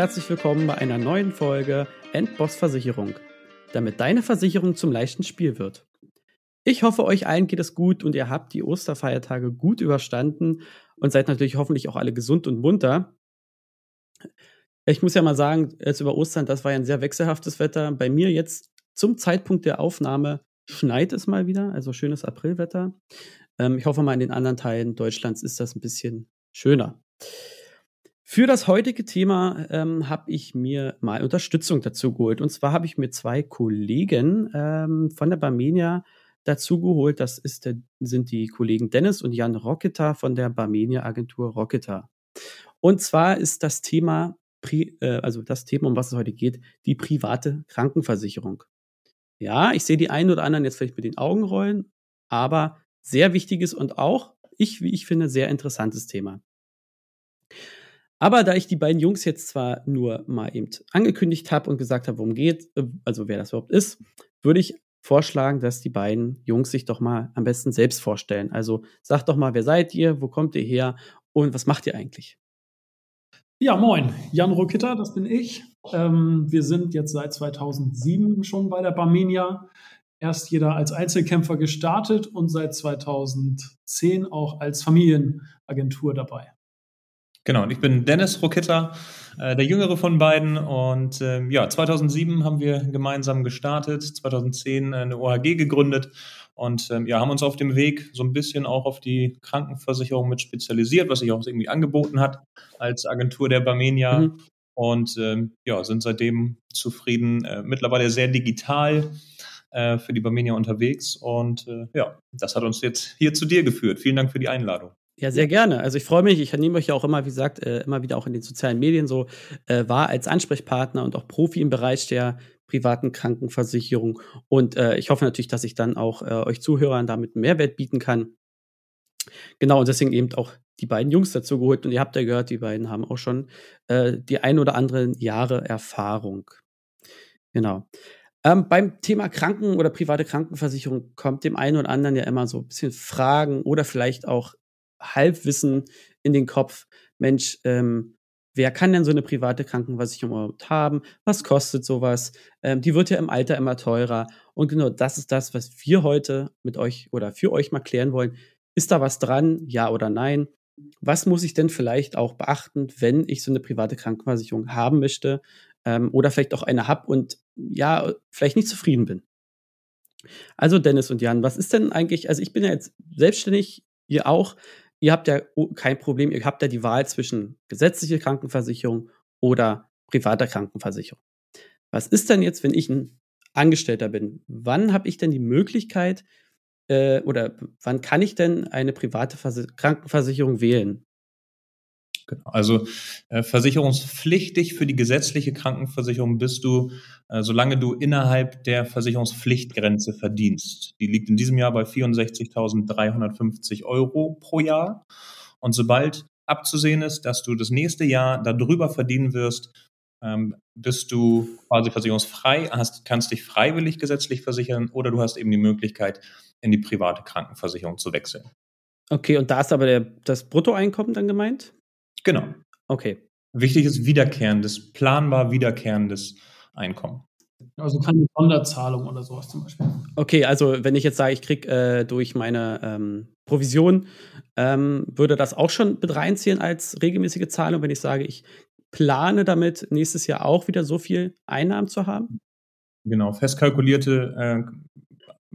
Herzlich willkommen bei einer neuen Folge Endboss Versicherung, damit deine Versicherung zum leichten Spiel wird. Ich hoffe, euch allen geht es gut und ihr habt die Osterfeiertage gut überstanden und seid natürlich hoffentlich auch alle gesund und munter. Ich muss ja mal sagen, jetzt über Ostern, das war ja ein sehr wechselhaftes Wetter. Bei mir jetzt zum Zeitpunkt der Aufnahme schneit es mal wieder, also schönes Aprilwetter. Ähm, ich hoffe mal, in den anderen Teilen Deutschlands ist das ein bisschen schöner. Für das heutige Thema ähm, habe ich mir mal Unterstützung dazu geholt. Und zwar habe ich mir zwei Kollegen ähm, von der Barmenia dazu geholt. Das ist sind die Kollegen Dennis und Jan Rocketer von der Barmenia Agentur Rocketer. Und zwar ist das Thema, äh, also das Thema, um was es heute geht, die private Krankenversicherung. Ja, ich sehe die einen oder anderen jetzt vielleicht mit den Augen rollen, aber sehr wichtiges und auch, ich, wie ich finde, sehr interessantes Thema. Aber da ich die beiden Jungs jetzt zwar nur mal eben angekündigt habe und gesagt habe, worum geht, äh, also wer das überhaupt ist, würde ich vorschlagen, dass die beiden Jungs sich doch mal am besten selbst vorstellen. Also sagt doch mal, wer seid ihr, wo kommt ihr her und was macht ihr eigentlich? Ja, moin, Jan Rokitter, das bin ich. Ähm, wir sind jetzt seit 2007 schon bei der Barmenia. Erst jeder als Einzelkämpfer gestartet und seit 2010 auch als Familienagentur dabei. Genau, und ich bin Dennis Rokitta, äh, der jüngere von beiden. Und äh, ja, 2007 haben wir gemeinsam gestartet, 2010 eine OHG gegründet und ähm, ja, haben uns auf dem Weg so ein bisschen auch auf die Krankenversicherung mit spezialisiert, was sich auch irgendwie angeboten hat als Agentur der Barmenia. Mhm. Und ähm, ja, sind seitdem zufrieden, äh, mittlerweile sehr digital äh, für die Barmenia unterwegs. Und äh, ja, das hat uns jetzt hier zu dir geführt. Vielen Dank für die Einladung. Ja, sehr gerne. Also ich freue mich, ich nehme euch ja auch immer, wie gesagt, äh, immer wieder auch in den sozialen Medien so äh, wahr als Ansprechpartner und auch Profi im Bereich der privaten Krankenversicherung. Und äh, ich hoffe natürlich, dass ich dann auch äh, euch Zuhörern damit Mehrwert bieten kann. Genau, und deswegen eben auch die beiden Jungs dazu geholt. Und ihr habt ja gehört, die beiden haben auch schon äh, die ein oder anderen Jahre Erfahrung. Genau. Ähm, beim Thema Kranken- oder private Krankenversicherung kommt dem einen oder anderen ja immer so ein bisschen Fragen oder vielleicht auch Halbwissen in den Kopf, Mensch, ähm, wer kann denn so eine private Krankenversicherung überhaupt haben? Was kostet sowas? Ähm, die wird ja im Alter immer teurer. Und genau das ist das, was wir heute mit euch oder für euch mal klären wollen. Ist da was dran? Ja oder nein? Was muss ich denn vielleicht auch beachten, wenn ich so eine private Krankenversicherung haben möchte? Ähm, oder vielleicht auch eine habe und ja, vielleicht nicht zufrieden bin. Also Dennis und Jan, was ist denn eigentlich, also ich bin ja jetzt selbstständig, ihr auch ihr habt ja kein Problem, ihr habt ja die Wahl zwischen gesetzliche Krankenversicherung oder privater Krankenversicherung. Was ist denn jetzt, wenn ich ein Angestellter bin? Wann habe ich denn die Möglichkeit äh, oder wann kann ich denn eine private Vers Krankenversicherung wählen? Genau. Also äh, versicherungspflichtig für die gesetzliche Krankenversicherung bist du, äh, solange du innerhalb der Versicherungspflichtgrenze verdienst. Die liegt in diesem Jahr bei 64.350 Euro pro Jahr. Und sobald abzusehen ist, dass du das nächste Jahr darüber verdienen wirst, ähm, bist du quasi versicherungsfrei, hast, kannst dich freiwillig gesetzlich versichern oder du hast eben die Möglichkeit, in die private Krankenversicherung zu wechseln. Okay, und da ist aber der, das Bruttoeinkommen dann gemeint? Genau. Okay. Wichtig ist wiederkehrendes, planbar wiederkehrendes Einkommen. Also keine Sonderzahlung oder sowas zum Beispiel. Okay, also wenn ich jetzt sage, ich kriege äh, durch meine ähm, Provision, ähm, würde das auch schon mit reinziehen als regelmäßige Zahlung, wenn ich sage, ich plane damit nächstes Jahr auch wieder so viel Einnahmen zu haben? Genau, festkalkulierte äh,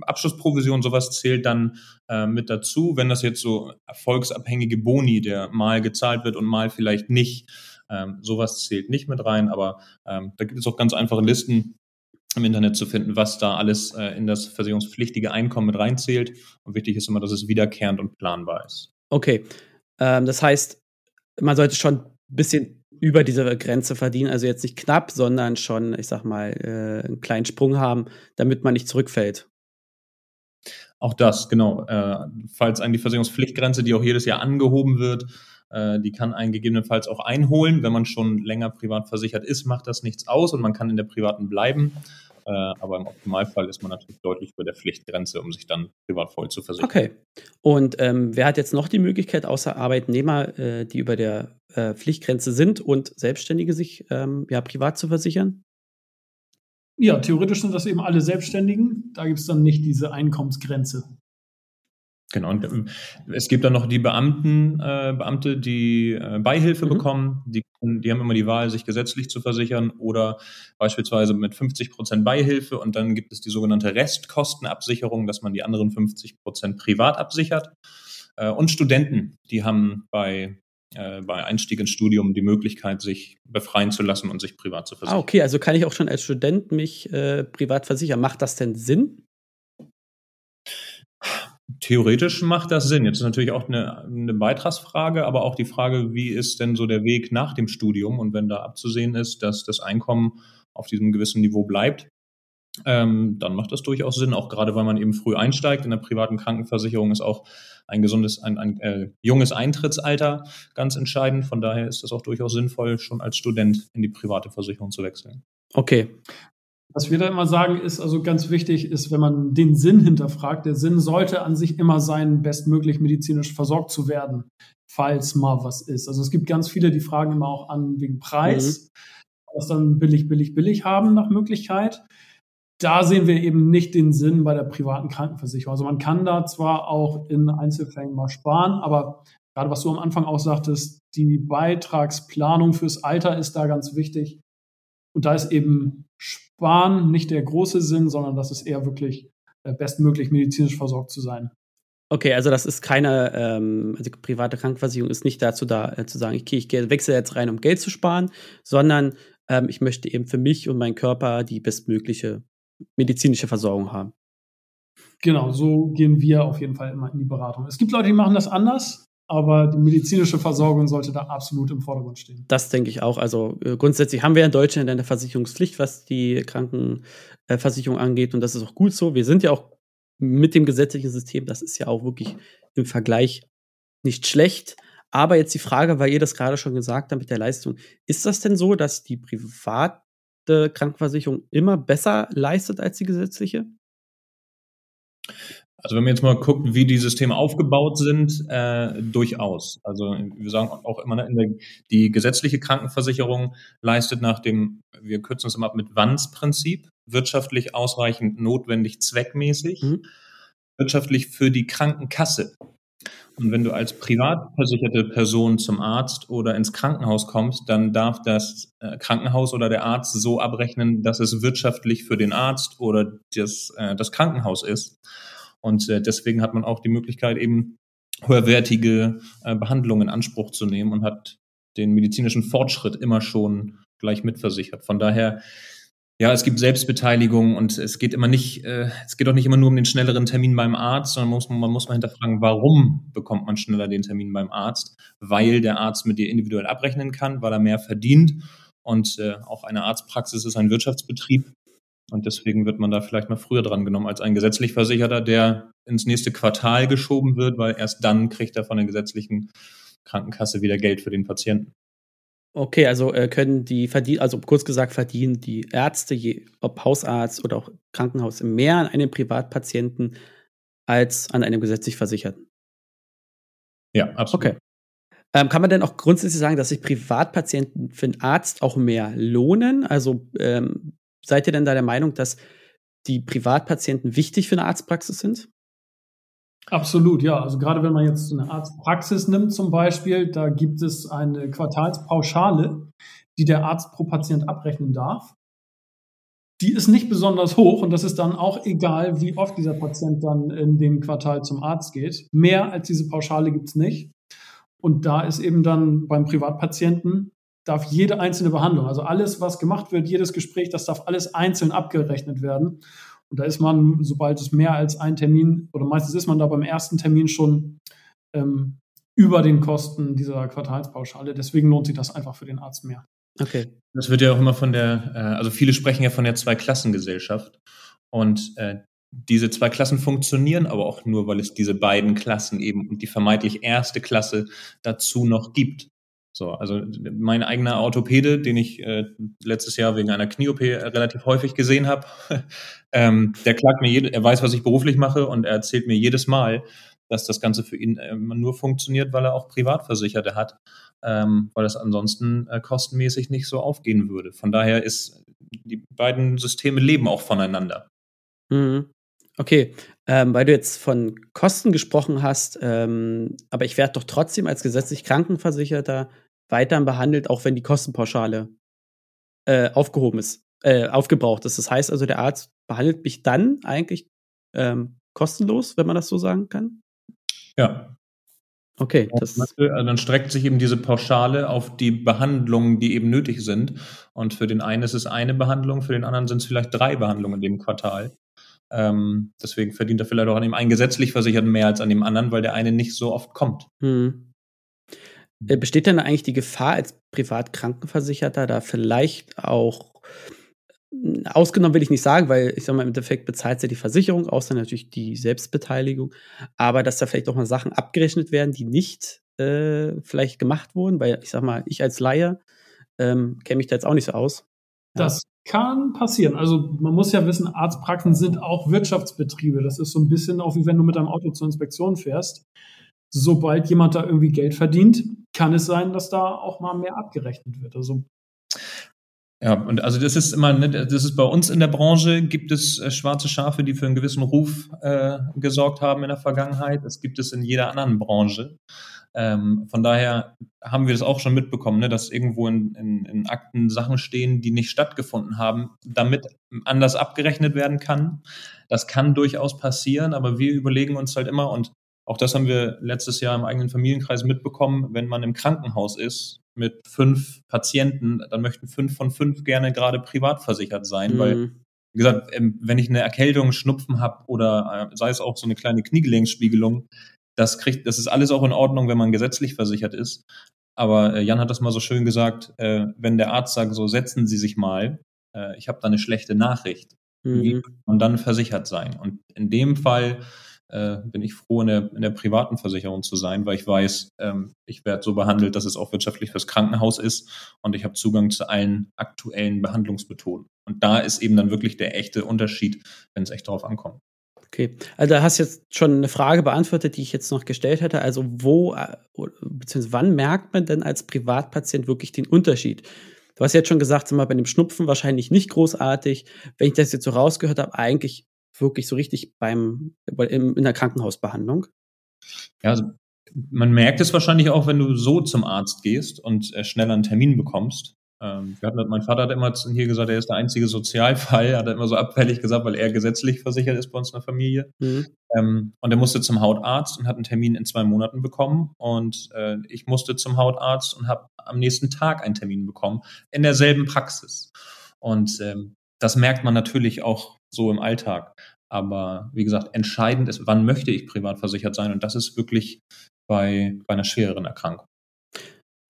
Abschlussprovision, sowas zählt dann äh, mit dazu. Wenn das jetzt so erfolgsabhängige Boni, der mal gezahlt wird und mal vielleicht nicht, ähm, sowas zählt nicht mit rein. Aber ähm, da gibt es auch ganz einfache Listen im Internet zu finden, was da alles äh, in das versicherungspflichtige Einkommen mit reinzählt. Und wichtig ist immer, dass es wiederkehrend und planbar ist. Okay, ähm, das heißt, man sollte schon ein bisschen über diese Grenze verdienen, also jetzt nicht knapp, sondern schon, ich sag mal, äh, einen kleinen Sprung haben, damit man nicht zurückfällt. Auch das, genau. Äh, falls ein die Versicherungspflichtgrenze, die auch jedes Jahr angehoben wird, äh, die kann einen gegebenenfalls auch einholen. Wenn man schon länger privat versichert ist, macht das nichts aus und man kann in der privaten bleiben. Äh, aber im Optimalfall ist man natürlich deutlich über der Pflichtgrenze, um sich dann privat voll zu versichern. Okay. Und ähm, wer hat jetzt noch die Möglichkeit, außer Arbeitnehmer, äh, die über der äh, Pflichtgrenze sind und Selbstständige sich ähm, ja privat zu versichern? Ja, theoretisch sind das eben alle Selbstständigen. Da gibt es dann nicht diese Einkommensgrenze. Genau, und ähm, es gibt dann noch die Beamten, äh, Beamte, die äh, Beihilfe mhm. bekommen. Die, die haben immer die Wahl, sich gesetzlich zu versichern oder beispielsweise mit 50 Prozent Beihilfe. Und dann gibt es die sogenannte Restkostenabsicherung, dass man die anderen 50 Prozent privat absichert. Äh, und Studenten, die haben bei äh, bei Einstieg ins Studium die Möglichkeit, sich befreien zu lassen und sich privat zu versichern. Ah, okay, also kann ich auch schon als Student mich äh, privat versichern. Macht das denn Sinn? Theoretisch macht das Sinn. Jetzt ist natürlich auch eine, eine Beitragsfrage, aber auch die Frage, wie ist denn so der Weg nach dem Studium? Und wenn da abzusehen ist, dass das Einkommen auf diesem gewissen Niveau bleibt, ähm, dann macht das durchaus Sinn, auch gerade weil man eben früh einsteigt. In der privaten Krankenversicherung ist auch ein gesundes, ein, ein äh, junges Eintrittsalter ganz entscheidend. Von daher ist es auch durchaus sinnvoll, schon als Student in die private Versicherung zu wechseln. Okay. Was wir da immer sagen, ist also ganz wichtig, ist, wenn man den Sinn hinterfragt, der Sinn sollte an sich immer sein, bestmöglich medizinisch versorgt zu werden, falls mal was ist. Also es gibt ganz viele, die fragen immer auch an wegen Preis, mhm. was dann billig, billig, billig haben nach Möglichkeit da sehen wir eben nicht den Sinn bei der privaten Krankenversicherung. Also man kann da zwar auch in Einzelfällen mal sparen, aber gerade was du am Anfang auch sagtest, die Beitragsplanung fürs Alter ist da ganz wichtig. Und da ist eben Sparen nicht der große Sinn, sondern das ist eher wirklich äh, bestmöglich medizinisch versorgt zu sein. Okay, also das ist keine, ähm, also private Krankenversicherung ist nicht dazu da, äh, zu sagen, okay, ich wechsle jetzt rein, um Geld zu sparen, sondern ähm, ich möchte eben für mich und meinen Körper die bestmögliche medizinische Versorgung haben. Genau, so gehen wir auf jeden Fall immer in die Beratung. Es gibt Leute, die machen das anders, aber die medizinische Versorgung sollte da absolut im Vordergrund stehen. Das denke ich auch. Also äh, grundsätzlich haben wir in Deutschland eine Versicherungspflicht, was die Krankenversicherung angeht. Und das ist auch gut so. Wir sind ja auch mit dem gesetzlichen System, das ist ja auch wirklich im Vergleich nicht schlecht. Aber jetzt die Frage, weil ihr das gerade schon gesagt habt mit der Leistung, ist das denn so, dass die privat Krankenversicherung immer besser leistet als die gesetzliche? Also wenn man jetzt mal guckt, wie die Systeme aufgebaut sind, äh, durchaus. Also wir sagen auch immer, ne, der, die gesetzliche Krankenversicherung leistet nach dem, wir kürzen es immer ab mit WANS-Prinzip, wirtschaftlich ausreichend, notwendig, zweckmäßig, mhm. wirtschaftlich für die Krankenkasse. Und wenn du als privat versicherte Person zum Arzt oder ins Krankenhaus kommst, dann darf das äh, Krankenhaus oder der Arzt so abrechnen, dass es wirtschaftlich für den Arzt oder das, äh, das Krankenhaus ist. Und äh, deswegen hat man auch die Möglichkeit, eben höherwertige Behandlungen in Anspruch zu nehmen und hat den medizinischen Fortschritt immer schon gleich mitversichert. Von daher ja, es gibt Selbstbeteiligung und es geht immer nicht, äh, es geht auch nicht immer nur um den schnelleren Termin beim Arzt, sondern muss, man muss mal hinterfragen, warum bekommt man schneller den Termin beim Arzt? Weil der Arzt mit dir individuell abrechnen kann, weil er mehr verdient und äh, auch eine Arztpraxis ist ein Wirtschaftsbetrieb und deswegen wird man da vielleicht mal früher dran genommen als ein gesetzlich Versicherter, der ins nächste Quartal geschoben wird, weil erst dann kriegt er von der gesetzlichen Krankenkasse wieder Geld für den Patienten. Okay, also äh, können die verdienen, also kurz gesagt, verdienen die Ärzte, je, ob Hausarzt oder auch Krankenhaus, mehr an einem Privatpatienten als an einem gesetzlich Versicherten. Ja, absolut. Okay. Ähm, kann man denn auch grundsätzlich sagen, dass sich Privatpatienten für einen Arzt auch mehr lohnen? Also ähm, seid ihr denn da der Meinung, dass die Privatpatienten wichtig für eine Arztpraxis sind? Absolut, ja. Also gerade wenn man jetzt eine Arztpraxis nimmt zum Beispiel, da gibt es eine Quartalspauschale, die der Arzt pro Patient abrechnen darf. Die ist nicht besonders hoch und das ist dann auch egal, wie oft dieser Patient dann in dem Quartal zum Arzt geht. Mehr als diese Pauschale gibt's nicht. Und da ist eben dann beim Privatpatienten darf jede einzelne Behandlung, also alles, was gemacht wird, jedes Gespräch, das darf alles einzeln abgerechnet werden. Und da ist man, sobald es mehr als ein Termin, oder meistens ist man da beim ersten Termin schon ähm, über den Kosten dieser Quartalspauschale. Deswegen lohnt sich das einfach für den Arzt mehr. Okay. Das wird ja auch immer von der, äh, also viele sprechen ja von der Zweiklassengesellschaft. Und äh, diese zwei Klassen funktionieren aber auch nur, weil es diese beiden Klassen eben und die vermeintlich erste Klasse dazu noch gibt. So, also mein eigener Orthopäde, den ich äh, letztes Jahr wegen einer Knie-OP relativ häufig gesehen habe, ähm, der klagt mir, jede, er weiß, was ich beruflich mache und er erzählt mir jedes Mal, dass das Ganze für ihn ähm, nur funktioniert, weil er auch Privatversicherte hat, ähm, weil das ansonsten äh, kostenmäßig nicht so aufgehen würde. Von daher ist die beiden Systeme leben auch voneinander. Mhm. Okay, ähm, weil du jetzt von Kosten gesprochen hast, ähm, aber ich werde doch trotzdem als gesetzlich Krankenversicherter weiterhin behandelt, auch wenn die Kostenpauschale äh, aufgehoben ist, äh, aufgebraucht ist. Das heißt also, der Arzt behandelt mich dann eigentlich ähm, kostenlos, wenn man das so sagen kann? Ja. Okay. Das also dann streckt sich eben diese Pauschale auf die Behandlungen, die eben nötig sind. Und für den einen ist es eine Behandlung, für den anderen sind es vielleicht drei Behandlungen in dem Quartal. Ähm, deswegen verdient er vielleicht auch an dem einen gesetzlich Versicherten mehr als an dem anderen, weil der eine nicht so oft kommt. Hm. Äh, besteht denn eigentlich die Gefahr als Privatkrankenversicherter da vielleicht auch hm, ausgenommen will ich nicht sagen, weil ich sag mal, im Endeffekt bezahlt ja die Versicherung, außer natürlich die Selbstbeteiligung, aber dass da vielleicht auch mal Sachen abgerechnet werden, die nicht äh, vielleicht gemacht wurden, weil ich sag mal, ich als Laie ähm, kenne mich da jetzt auch nicht so aus. Das kann passieren. Also man muss ja wissen, Arztpraxen sind auch Wirtschaftsbetriebe. Das ist so ein bisschen auch wie wenn du mit deinem Auto zur Inspektion fährst. Sobald jemand da irgendwie Geld verdient, kann es sein, dass da auch mal mehr abgerechnet wird. Also ja, und also das ist immer, ne, das ist bei uns in der Branche, gibt es äh, schwarze Schafe, die für einen gewissen Ruf äh, gesorgt haben in der Vergangenheit. Das gibt es in jeder anderen Branche. Ähm, von daher haben wir das auch schon mitbekommen, ne, dass irgendwo in, in, in Akten Sachen stehen, die nicht stattgefunden haben, damit anders abgerechnet werden kann. Das kann durchaus passieren, aber wir überlegen uns halt immer und auch das haben wir letztes Jahr im eigenen Familienkreis mitbekommen, wenn man im Krankenhaus ist mit fünf Patienten, dann möchten fünf von fünf gerne gerade privat versichert sein, mhm. weil wie gesagt, ähm, wenn ich eine Erkältung, Schnupfen habe oder äh, sei es auch so eine kleine Kniegelenksspiegelung, das kriegt, das ist alles auch in Ordnung, wenn man gesetzlich versichert ist. Aber äh, Jan hat das mal so schön gesagt, äh, wenn der Arzt sagt, so setzen Sie sich mal, ich habe da eine schlechte Nachricht, mhm. wie kann man dann versichert sein? Und in dem Fall äh, bin ich froh, in der, in der privaten Versicherung zu sein, weil ich weiß, ähm, ich werde so behandelt, dass es auch wirtschaftlich fürs Krankenhaus ist und ich habe Zugang zu allen aktuellen Behandlungsmethoden. Und da ist eben dann wirklich der echte Unterschied, wenn es echt darauf ankommt. Okay, also da hast du jetzt schon eine Frage beantwortet, die ich jetzt noch gestellt hätte. Also wo äh, bzw. wann merkt man denn als Privatpatient wirklich den Unterschied? Du hast jetzt schon gesagt, mal bei dem Schnupfen wahrscheinlich nicht großartig. Wenn ich das jetzt so rausgehört habe, eigentlich wirklich so richtig beim in der Krankenhausbehandlung. Ja, also man merkt es wahrscheinlich auch, wenn du so zum Arzt gehst und äh, schneller einen Termin bekommst. Ähm, wir hatten, mein Vater hat immer hier gesagt, er ist der einzige Sozialfall, hat er immer so abfällig gesagt, weil er gesetzlich versichert ist bei uns in der Familie. Mhm. Ähm, und er musste zum Hautarzt und hat einen Termin in zwei Monaten bekommen. Und äh, ich musste zum Hautarzt und habe am nächsten Tag einen Termin bekommen in derselben Praxis. Und ähm, das merkt man natürlich auch so im Alltag. Aber wie gesagt, entscheidend ist, wann möchte ich privat versichert sein? Und das ist wirklich bei, bei einer schwereren Erkrankung.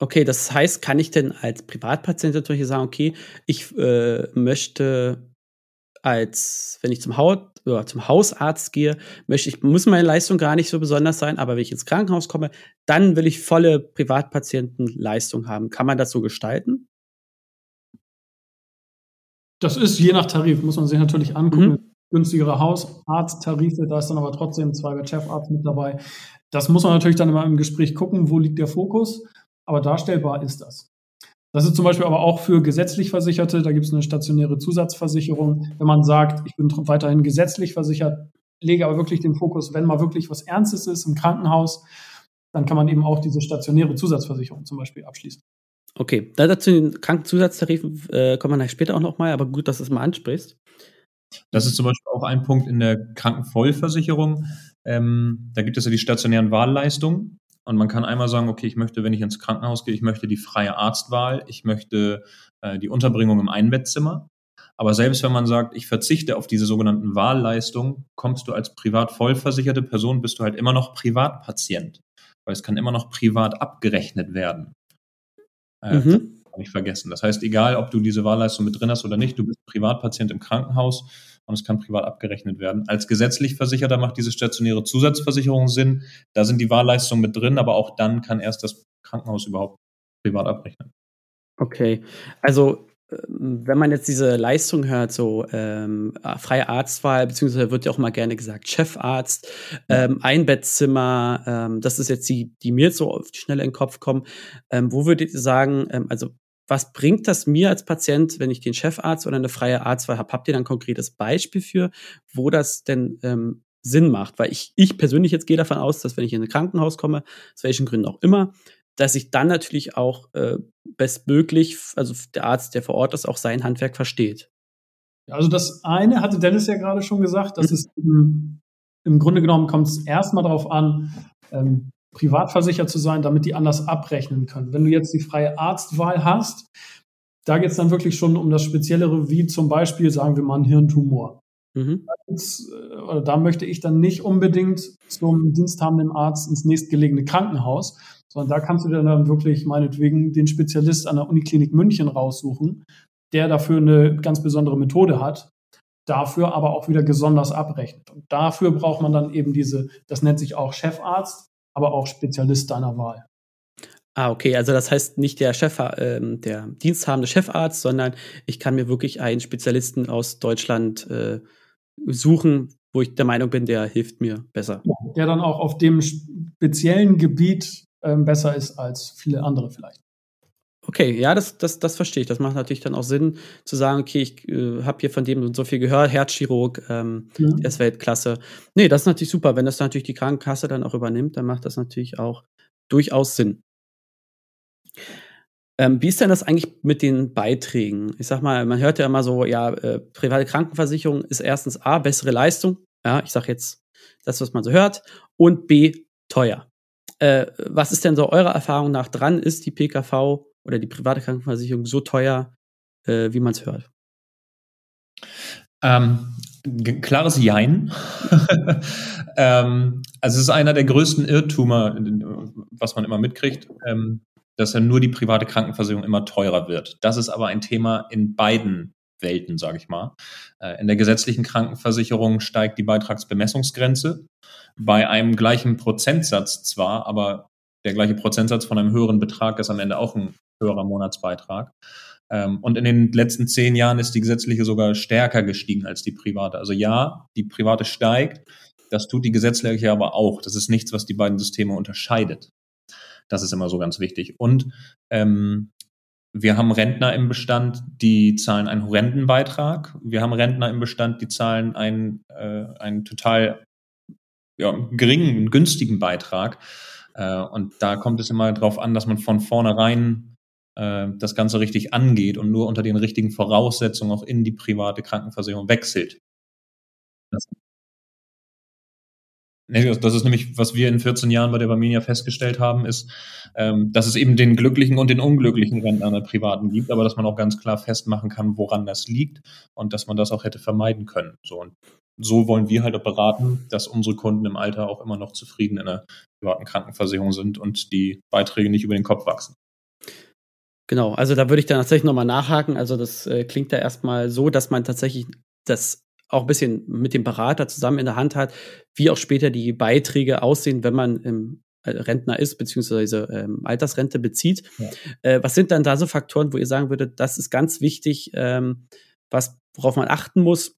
Okay, das heißt, kann ich denn als Privatpatient natürlich sagen, okay, ich äh, möchte als, wenn ich zum, Haut, oder zum Hausarzt gehe, möchte ich, muss meine Leistung gar nicht so besonders sein, aber wenn ich ins Krankenhaus komme, dann will ich volle Privatpatientenleistung haben. Kann man das so gestalten? Das ist je nach Tarif, muss man sich natürlich angucken. Mhm. Günstigere Hausarzttarife, da ist dann aber trotzdem zwei Chefarzt mit dabei. Das muss man natürlich dann immer im Gespräch gucken, wo liegt der Fokus aber darstellbar ist das. Das ist zum Beispiel aber auch für gesetzlich Versicherte, da gibt es eine stationäre Zusatzversicherung. Wenn man sagt, ich bin weiterhin gesetzlich versichert, lege aber wirklich den Fokus, wenn mal wirklich was Ernstes ist im Krankenhaus, dann kann man eben auch diese stationäre Zusatzversicherung zum Beispiel abschließen. Okay, da dazu den Krankenzusatztarifen äh, kommen wir später auch nochmal, aber gut, dass du es mal ansprichst. Das ist zum Beispiel auch ein Punkt in der Krankenvollversicherung. Ähm, da gibt es ja die stationären Wahlleistungen. Und man kann einmal sagen, okay, ich möchte, wenn ich ins Krankenhaus gehe, ich möchte die freie Arztwahl, ich möchte äh, die Unterbringung im Einbettzimmer. Aber selbst wenn man sagt, ich verzichte auf diese sogenannten Wahlleistungen, kommst du als privat vollversicherte Person, bist du halt immer noch Privatpatient. Weil es kann immer noch privat abgerechnet werden. Äh, mhm. Nicht vergessen. Das heißt, egal, ob du diese Wahlleistung mit drin hast oder nicht, du bist Privatpatient im Krankenhaus und es kann privat abgerechnet werden. Als gesetzlich Versicherter macht diese stationäre Zusatzversicherung Sinn. Da sind die Wahlleistungen mit drin, aber auch dann kann erst das Krankenhaus überhaupt privat abrechnen. Okay, also wenn man jetzt diese Leistung hört, so ähm, freie Arztwahl, beziehungsweise wird ja auch mal gerne gesagt Chefarzt, ähm, Einbettzimmer, ähm, das ist jetzt die, die mir so auf die Schnelle in den Kopf kommen. Ähm, wo würdet ihr sagen, ähm, also was bringt das mir als Patient, wenn ich den Chefarzt oder eine freie Arztwahl habe? Habt ihr da ein konkretes Beispiel für, wo das denn ähm, Sinn macht? Weil ich, ich persönlich jetzt gehe davon aus, dass wenn ich in ein Krankenhaus komme, aus welchen Gründen auch immer, dass ich dann natürlich auch äh, bestmöglich, also der Arzt, der vor Ort ist, auch sein Handwerk versteht. Also das eine hatte Dennis ja gerade schon gesagt, dass mhm. es im, im Grunde genommen kommt es erstmal darauf an, ähm, privatversichert zu sein, damit die anders abrechnen können. Wenn du jetzt die freie Arztwahl hast, da geht es dann wirklich schon um das Speziellere, wie zum Beispiel, sagen wir mal, ein Hirntumor. Mhm. Da, äh, da möchte ich dann nicht unbedingt zum diensthabenden Arzt ins nächstgelegene Krankenhaus, sondern da kannst du dir dann wirklich meinetwegen den Spezialist an der Uniklinik München raussuchen, der dafür eine ganz besondere Methode hat, dafür aber auch wieder besonders abrechnet. Und dafür braucht man dann eben diese, das nennt sich auch Chefarzt, aber auch Spezialist deiner Wahl. Ah, okay, also das heißt nicht der Chef, äh, der diensthabende Chefarzt, sondern ich kann mir wirklich einen Spezialisten aus Deutschland äh, suchen, wo ich der Meinung bin, der hilft mir besser. Der dann auch auf dem speziellen Gebiet ähm, besser ist als viele andere vielleicht. Okay, ja, das, das, das verstehe ich. Das macht natürlich dann auch Sinn, zu sagen, okay, ich äh, habe hier von dem so viel gehört, Herzchirurg, ähm, ja. der ist Weltklasse. Nee, das ist natürlich super. Wenn das natürlich die Krankenkasse dann auch übernimmt, dann macht das natürlich auch durchaus Sinn. Ähm, wie ist denn das eigentlich mit den Beiträgen? Ich sag mal, man hört ja immer so, ja, äh, private Krankenversicherung ist erstens A, bessere Leistung. Ja, ich sag jetzt das, was man so hört. Und B, teuer. Äh, was ist denn so eurer Erfahrung nach dran? Ist die PKV oder die private Krankenversicherung so teuer, äh, wie man es hört? Ähm, klares Jein. ähm, also es ist einer der größten Irrtümer, was man immer mitkriegt, ähm, dass ja nur die private Krankenversicherung immer teurer wird. Das ist aber ein Thema in beiden Welten, sage ich mal. Äh, in der gesetzlichen Krankenversicherung steigt die Beitragsbemessungsgrenze bei einem gleichen Prozentsatz zwar, aber der gleiche Prozentsatz von einem höheren Betrag ist am Ende auch ein höherer Monatsbeitrag. Ähm, und in den letzten zehn Jahren ist die gesetzliche sogar stärker gestiegen als die private. Also ja, die private steigt, das tut die gesetzliche aber auch. Das ist nichts, was die beiden Systeme unterscheidet. Das ist immer so ganz wichtig. Und ähm, wir haben Rentner im Bestand, die zahlen einen horrenden Beitrag. Wir haben Rentner im Bestand, die zahlen einen, äh, einen total ja, geringen, günstigen Beitrag. Äh, und da kommt es immer darauf an, dass man von vornherein äh, das Ganze richtig angeht und nur unter den richtigen Voraussetzungen auch in die private Krankenversicherung wechselt. Das das ist nämlich, was wir in 14 Jahren bei der Barmenia festgestellt haben, ist, ähm, dass es eben den glücklichen und den unglücklichen Rentner der Privaten gibt, aber dass man auch ganz klar festmachen kann, woran das liegt und dass man das auch hätte vermeiden können. So und so wollen wir halt auch beraten, dass unsere Kunden im Alter auch immer noch zufrieden in der privaten Krankenversicherung sind und die Beiträge nicht über den Kopf wachsen. Genau, also da würde ich dann tatsächlich nochmal nachhaken. Also das äh, klingt da erstmal so, dass man tatsächlich das auch ein bisschen mit dem Berater zusammen in der Hand hat, wie auch später die Beiträge aussehen, wenn man ähm, Rentner ist, beziehungsweise ähm, Altersrente bezieht. Ja. Äh, was sind dann da so Faktoren, wo ihr sagen würdet, das ist ganz wichtig, ähm, was, worauf man achten muss,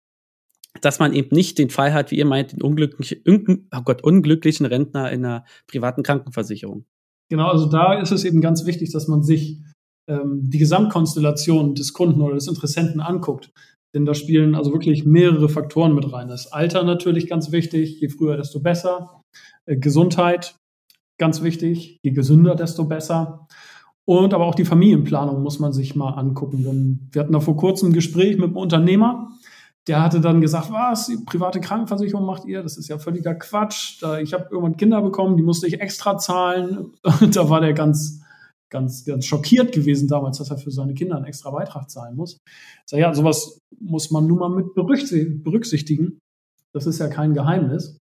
dass man eben nicht den Fall hat, wie ihr meint, den unglücklichen, oh Gott, unglücklichen Rentner in einer privaten Krankenversicherung. Genau, also da ist es eben ganz wichtig, dass man sich ähm, die Gesamtkonstellation des Kunden oder des Interessenten anguckt. Denn da spielen also wirklich mehrere Faktoren mit rein. Das Alter natürlich ganz wichtig, je früher, desto besser. Äh, Gesundheit, ganz wichtig, je gesünder, desto besser. Und aber auch die Familienplanung muss man sich mal angucken. Denn wir hatten da vor kurzem ein Gespräch mit einem Unternehmer, der hatte dann gesagt, was, private Krankenversicherung macht ihr? Das ist ja völliger Quatsch. Ich habe irgendwann Kinder bekommen, die musste ich extra zahlen. Und da war der ganz, ganz, ganz schockiert gewesen damals, dass er für seine Kinder einen extra Beitrag zahlen muss. Ich sage, ja, sowas muss man nun mal mit berücksichtigen. Das ist ja kein Geheimnis.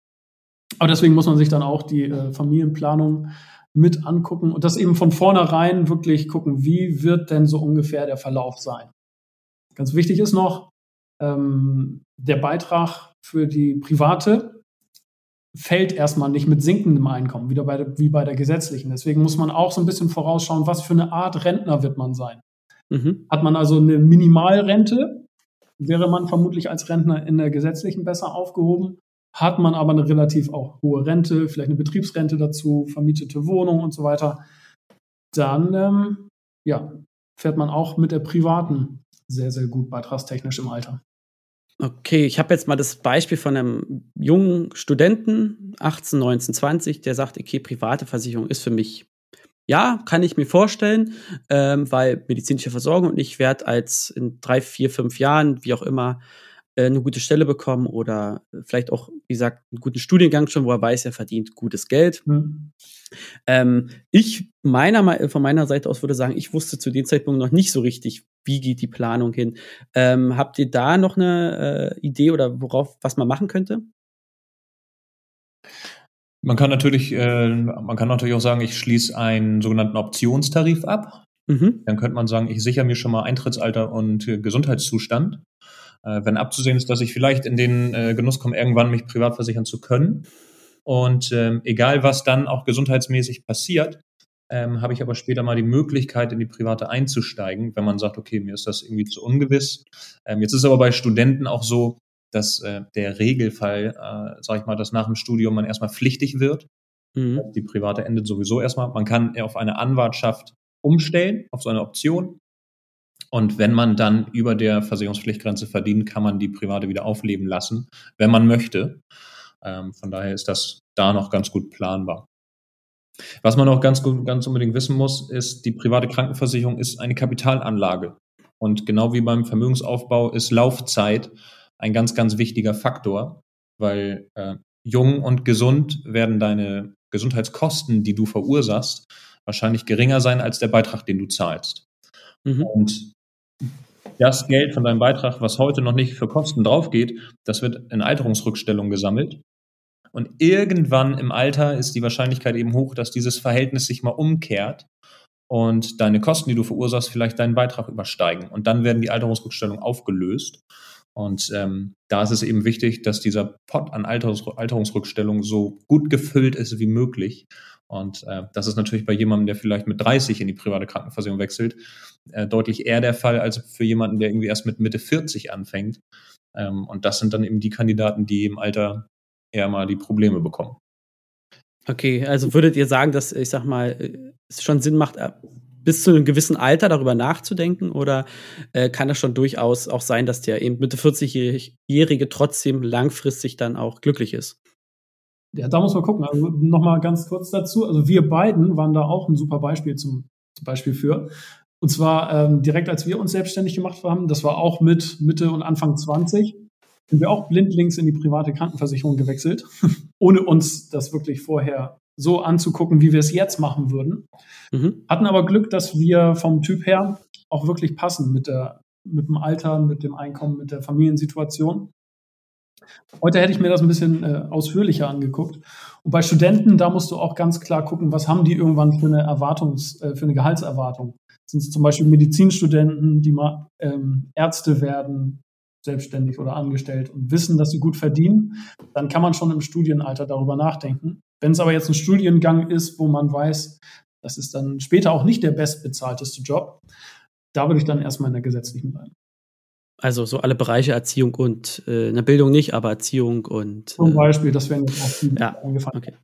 Aber deswegen muss man sich dann auch die äh, Familienplanung mit angucken und das eben von vornherein wirklich gucken, wie wird denn so ungefähr der Verlauf sein. Ganz wichtig ist noch, ähm, der Beitrag für die private fällt erstmal nicht mit sinkendem Einkommen, wieder bei der, wie bei der gesetzlichen. Deswegen muss man auch so ein bisschen vorausschauen, was für eine Art Rentner wird man sein. Mhm. Hat man also eine Minimalrente, wäre man vermutlich als Rentner in der gesetzlichen besser aufgehoben. Hat man aber eine relativ auch hohe Rente, vielleicht eine Betriebsrente dazu, vermietete Wohnung und so weiter, dann ähm, ja, fährt man auch mit der privaten sehr, sehr gut beitragstechnisch im Alter. Okay, ich habe jetzt mal das Beispiel von einem jungen Studenten, 18, 19, 20, der sagt, okay, private Versicherung ist für mich, ja, kann ich mir vorstellen, ähm, weil medizinische Versorgung und ich werde als in drei, vier, fünf Jahren, wie auch immer, eine gute Stelle bekommen oder vielleicht auch, wie gesagt, einen guten Studiengang schon, wo er weiß, er verdient gutes Geld. Mhm. Ähm, ich meiner, von meiner Seite aus würde sagen, ich wusste zu dem Zeitpunkt noch nicht so richtig, wie geht die Planung hin. Ähm, habt ihr da noch eine äh, Idee oder worauf, was man machen könnte? Man kann natürlich, äh, man kann natürlich auch sagen, ich schließe einen sogenannten Optionstarif ab. Mhm. Dann könnte man sagen, ich sichere mir schon mal Eintrittsalter und äh, Gesundheitszustand. Äh, wenn abzusehen ist, dass ich vielleicht in den äh, Genuss komme, irgendwann mich privat versichern zu können. Und ähm, egal, was dann auch gesundheitsmäßig passiert, ähm, habe ich aber später mal die Möglichkeit, in die private einzusteigen, wenn man sagt, okay, mir ist das irgendwie zu ungewiss. Ähm, jetzt ist aber bei Studenten auch so, dass äh, der Regelfall, äh, sage ich mal, dass nach dem Studium man erstmal pflichtig wird. Mhm. Die private endet sowieso erstmal. Man kann auf eine Anwartschaft umstellen, auf so eine Option. Und wenn man dann über der Versicherungspflichtgrenze verdient, kann man die private wieder aufleben lassen, wenn man möchte. Ähm, von daher ist das da noch ganz gut planbar. Was man auch ganz, ganz unbedingt wissen muss, ist, die private Krankenversicherung ist eine Kapitalanlage. Und genau wie beim Vermögensaufbau ist Laufzeit ein ganz, ganz wichtiger Faktor, weil äh, jung und gesund werden deine Gesundheitskosten, die du verursachst, wahrscheinlich geringer sein als der Beitrag, den du zahlst. Mhm. Und das Geld von deinem Beitrag, was heute noch nicht für Kosten draufgeht, das wird in Alterungsrückstellung gesammelt. Und irgendwann im Alter ist die Wahrscheinlichkeit eben hoch, dass dieses Verhältnis sich mal umkehrt und deine Kosten, die du verursachst, vielleicht deinen Beitrag übersteigen. Und dann werden die Alterungsrückstellungen aufgelöst. Und ähm, da ist es eben wichtig, dass dieser Pot an Alterungs Alterungsrückstellungen so gut gefüllt ist wie möglich. Und äh, das ist natürlich bei jemandem, der vielleicht mit 30 in die private Krankenversicherung wechselt, äh, deutlich eher der Fall als für jemanden, der irgendwie erst mit Mitte 40 anfängt. Ähm, und das sind dann eben die Kandidaten, die im Alter eher mal die Probleme bekommen. Okay, also würdet ihr sagen, dass, ich sag mal, es schon Sinn macht, äh, bis zu einem gewissen Alter darüber nachzudenken? Oder äh, kann es schon durchaus auch sein, dass der eben Mitte 40-Jährige trotzdem langfristig dann auch glücklich ist? Ja, da muss man gucken. Also nochmal ganz kurz dazu. Also wir beiden waren da auch ein super Beispiel zum, zum Beispiel für. Und zwar ähm, direkt als wir uns selbstständig gemacht haben, das war auch mit Mitte und Anfang 20, sind wir auch blindlings in die private Krankenversicherung gewechselt, ohne uns das wirklich vorher so anzugucken, wie wir es jetzt machen würden. Mhm. Hatten aber Glück, dass wir vom Typ her auch wirklich passen mit, der, mit dem Alter, mit dem Einkommen, mit der Familiensituation. Heute hätte ich mir das ein bisschen äh, ausführlicher angeguckt. Und bei Studenten, da musst du auch ganz klar gucken, was haben die irgendwann für eine Erwartungs, äh, für eine Gehaltserwartung. Sind es zum Beispiel Medizinstudenten, die mal ähm, Ärzte werden, selbstständig oder angestellt und wissen, dass sie gut verdienen, dann kann man schon im Studienalter darüber nachdenken. Wenn es aber jetzt ein Studiengang ist, wo man weiß, das ist dann später auch nicht der bestbezahlteste Job, da würde ich dann erstmal in der gesetzlichen bleiben. Also so alle Bereiche Erziehung und äh, eine Bildung nicht, aber Erziehung und. Zum äh, Beispiel, das wäre jetzt auch viel ja, eingefallen. Okay.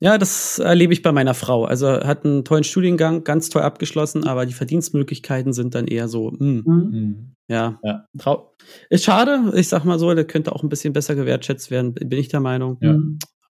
Ja, das erlebe ich bei meiner Frau. Also hat einen tollen Studiengang, ganz toll abgeschlossen, aber die Verdienstmöglichkeiten sind dann eher so, mh, hm, mhm. mhm. ja, ja. Trau ist schade. Ich sag mal so, der könnte auch ein bisschen besser gewertschätzt werden, bin ich der Meinung. Ja.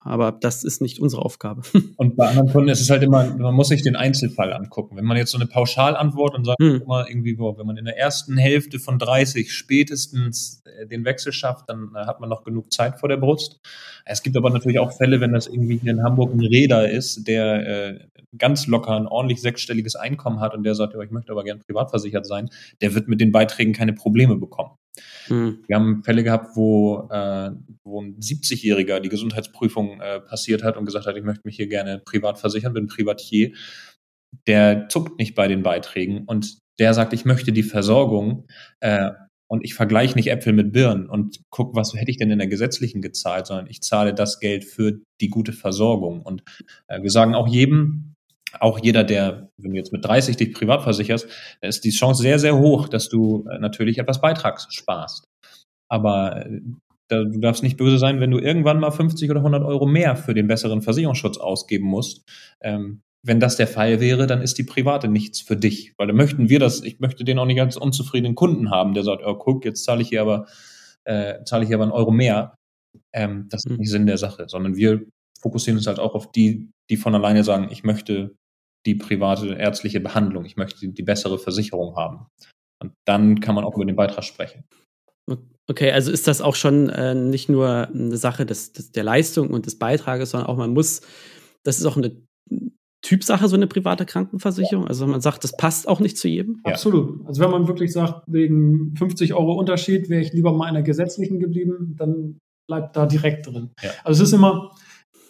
Aber das ist nicht unsere Aufgabe. Und bei anderen Kunden ist es halt immer, man muss sich den Einzelfall angucken. Wenn man jetzt so eine Pauschalantwort und sagt, hm. mal irgendwie, wo, wenn man in der ersten Hälfte von 30 spätestens äh, den Wechsel schafft, dann äh, hat man noch genug Zeit vor der Brust. Es gibt aber natürlich auch Fälle, wenn das irgendwie hier in Hamburg ein Räder ist, der äh, ganz locker ein ordentlich sechsstelliges Einkommen hat und der sagt, ja, ich möchte aber gern privat versichert sein, der wird mit den Beiträgen keine Probleme bekommen. Hm. Wir haben Fälle gehabt, wo, äh, wo ein 70-Jähriger die Gesundheitsprüfung äh, passiert hat und gesagt hat, ich möchte mich hier gerne privat versichern, bin Privatier. Der zuckt nicht bei den Beiträgen und der sagt, ich möchte die Versorgung äh, und ich vergleiche nicht Äpfel mit Birnen und guck, was hätte ich denn in der gesetzlichen gezahlt, sondern ich zahle das Geld für die gute Versorgung. Und äh, wir sagen auch jedem, auch jeder, der, wenn du jetzt mit 30 dich privat versicherst, da ist die Chance sehr, sehr hoch, dass du äh, natürlich etwas Beitrag sparst. Aber äh, da, du darfst nicht böse sein, wenn du irgendwann mal 50 oder 100 Euro mehr für den besseren Versicherungsschutz ausgeben musst. Ähm, wenn das der Fall wäre, dann ist die private nichts für dich. Weil dann möchten wir das, ich möchte den auch nicht als unzufriedenen Kunden haben, der sagt, oh, guck, jetzt zahle ich hier aber, äh, zahle ich hier aber einen Euro mehr. Ähm, das ist hm. nicht Sinn der Sache, sondern wir fokussieren uns halt auch auf die, die von alleine sagen, ich möchte die private ärztliche Behandlung, ich möchte die bessere Versicherung haben. Und dann kann man auch über den Beitrag sprechen. Okay, also ist das auch schon äh, nicht nur eine Sache des, des, der Leistung und des Beitrages, sondern auch man muss, das ist auch eine Typsache, so eine private Krankenversicherung? Also man sagt, das passt auch nicht zu jedem? Ja. Absolut. Also wenn man wirklich sagt, wegen 50 Euro Unterschied wäre ich lieber mal in der gesetzlichen geblieben, dann bleibt da direkt drin. Ja. Also es ist immer,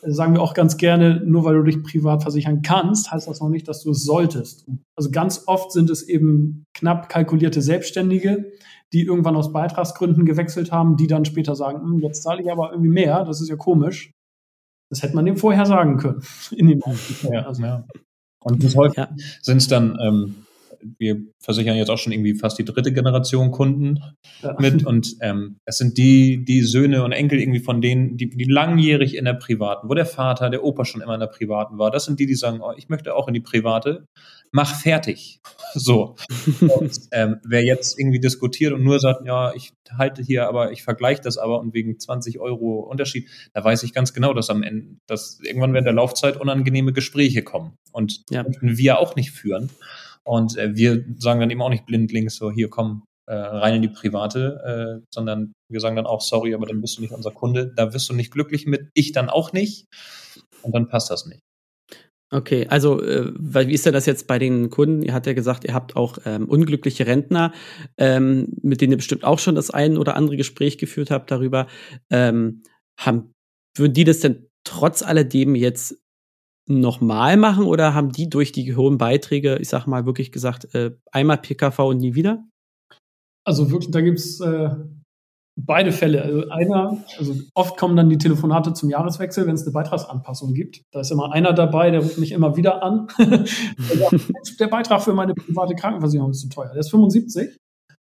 sagen wir auch ganz gerne, nur weil du dich privat versichern kannst, heißt das noch nicht, dass du es solltest. Also ganz oft sind es eben knapp kalkulierte Selbstständige, die irgendwann aus Beitragsgründen gewechselt haben, die dann später sagen, hm, jetzt zahle ich aber irgendwie mehr, das ist ja komisch. Das hätte man dem vorher sagen können. In den ja, also. ja. Und bis heute ja. sind es dann, ähm, wir versichern jetzt auch schon irgendwie fast die dritte Generation Kunden ja. mit und ähm, es sind die, die Söhne und Enkel irgendwie von denen, die, die langjährig in der privaten, wo der Vater, der Opa schon immer in der privaten war, das sind die, die sagen, oh, ich möchte auch in die private, mach fertig. So. Und, ähm, wer jetzt irgendwie diskutiert und nur sagt, ja, ich halte hier, aber ich vergleiche das aber und wegen 20 Euro Unterschied, da weiß ich ganz genau, dass am Ende, dass irgendwann während der Laufzeit unangenehme Gespräche kommen. Und ja. wir auch nicht führen. Und äh, wir sagen dann eben auch nicht blindlings so, hier komm, äh, rein in die private, äh, sondern wir sagen dann auch, sorry, aber dann bist du nicht unser Kunde, da wirst du nicht glücklich mit, ich dann auch nicht. Und dann passt das nicht. Okay, also äh, wie ist denn das jetzt bei den Kunden? Ihr habt ja gesagt, ihr habt auch ähm, unglückliche Rentner, ähm, mit denen ihr bestimmt auch schon das ein oder andere Gespräch geführt habt darüber. Ähm, haben, würden die das denn trotz alledem jetzt nochmal machen oder haben die durch die hohen Beiträge, ich sag mal, wirklich gesagt, äh, einmal PKV und nie wieder? Also wirklich, da gibt's äh, beide Fälle. Also einer, also oft kommen dann die Telefonate zum Jahreswechsel, wenn es eine Beitragsanpassung gibt. Da ist immer einer dabei, der ruft mich immer wieder an. sagt, der Beitrag für meine private Krankenversicherung ist zu teuer. Der ist 75,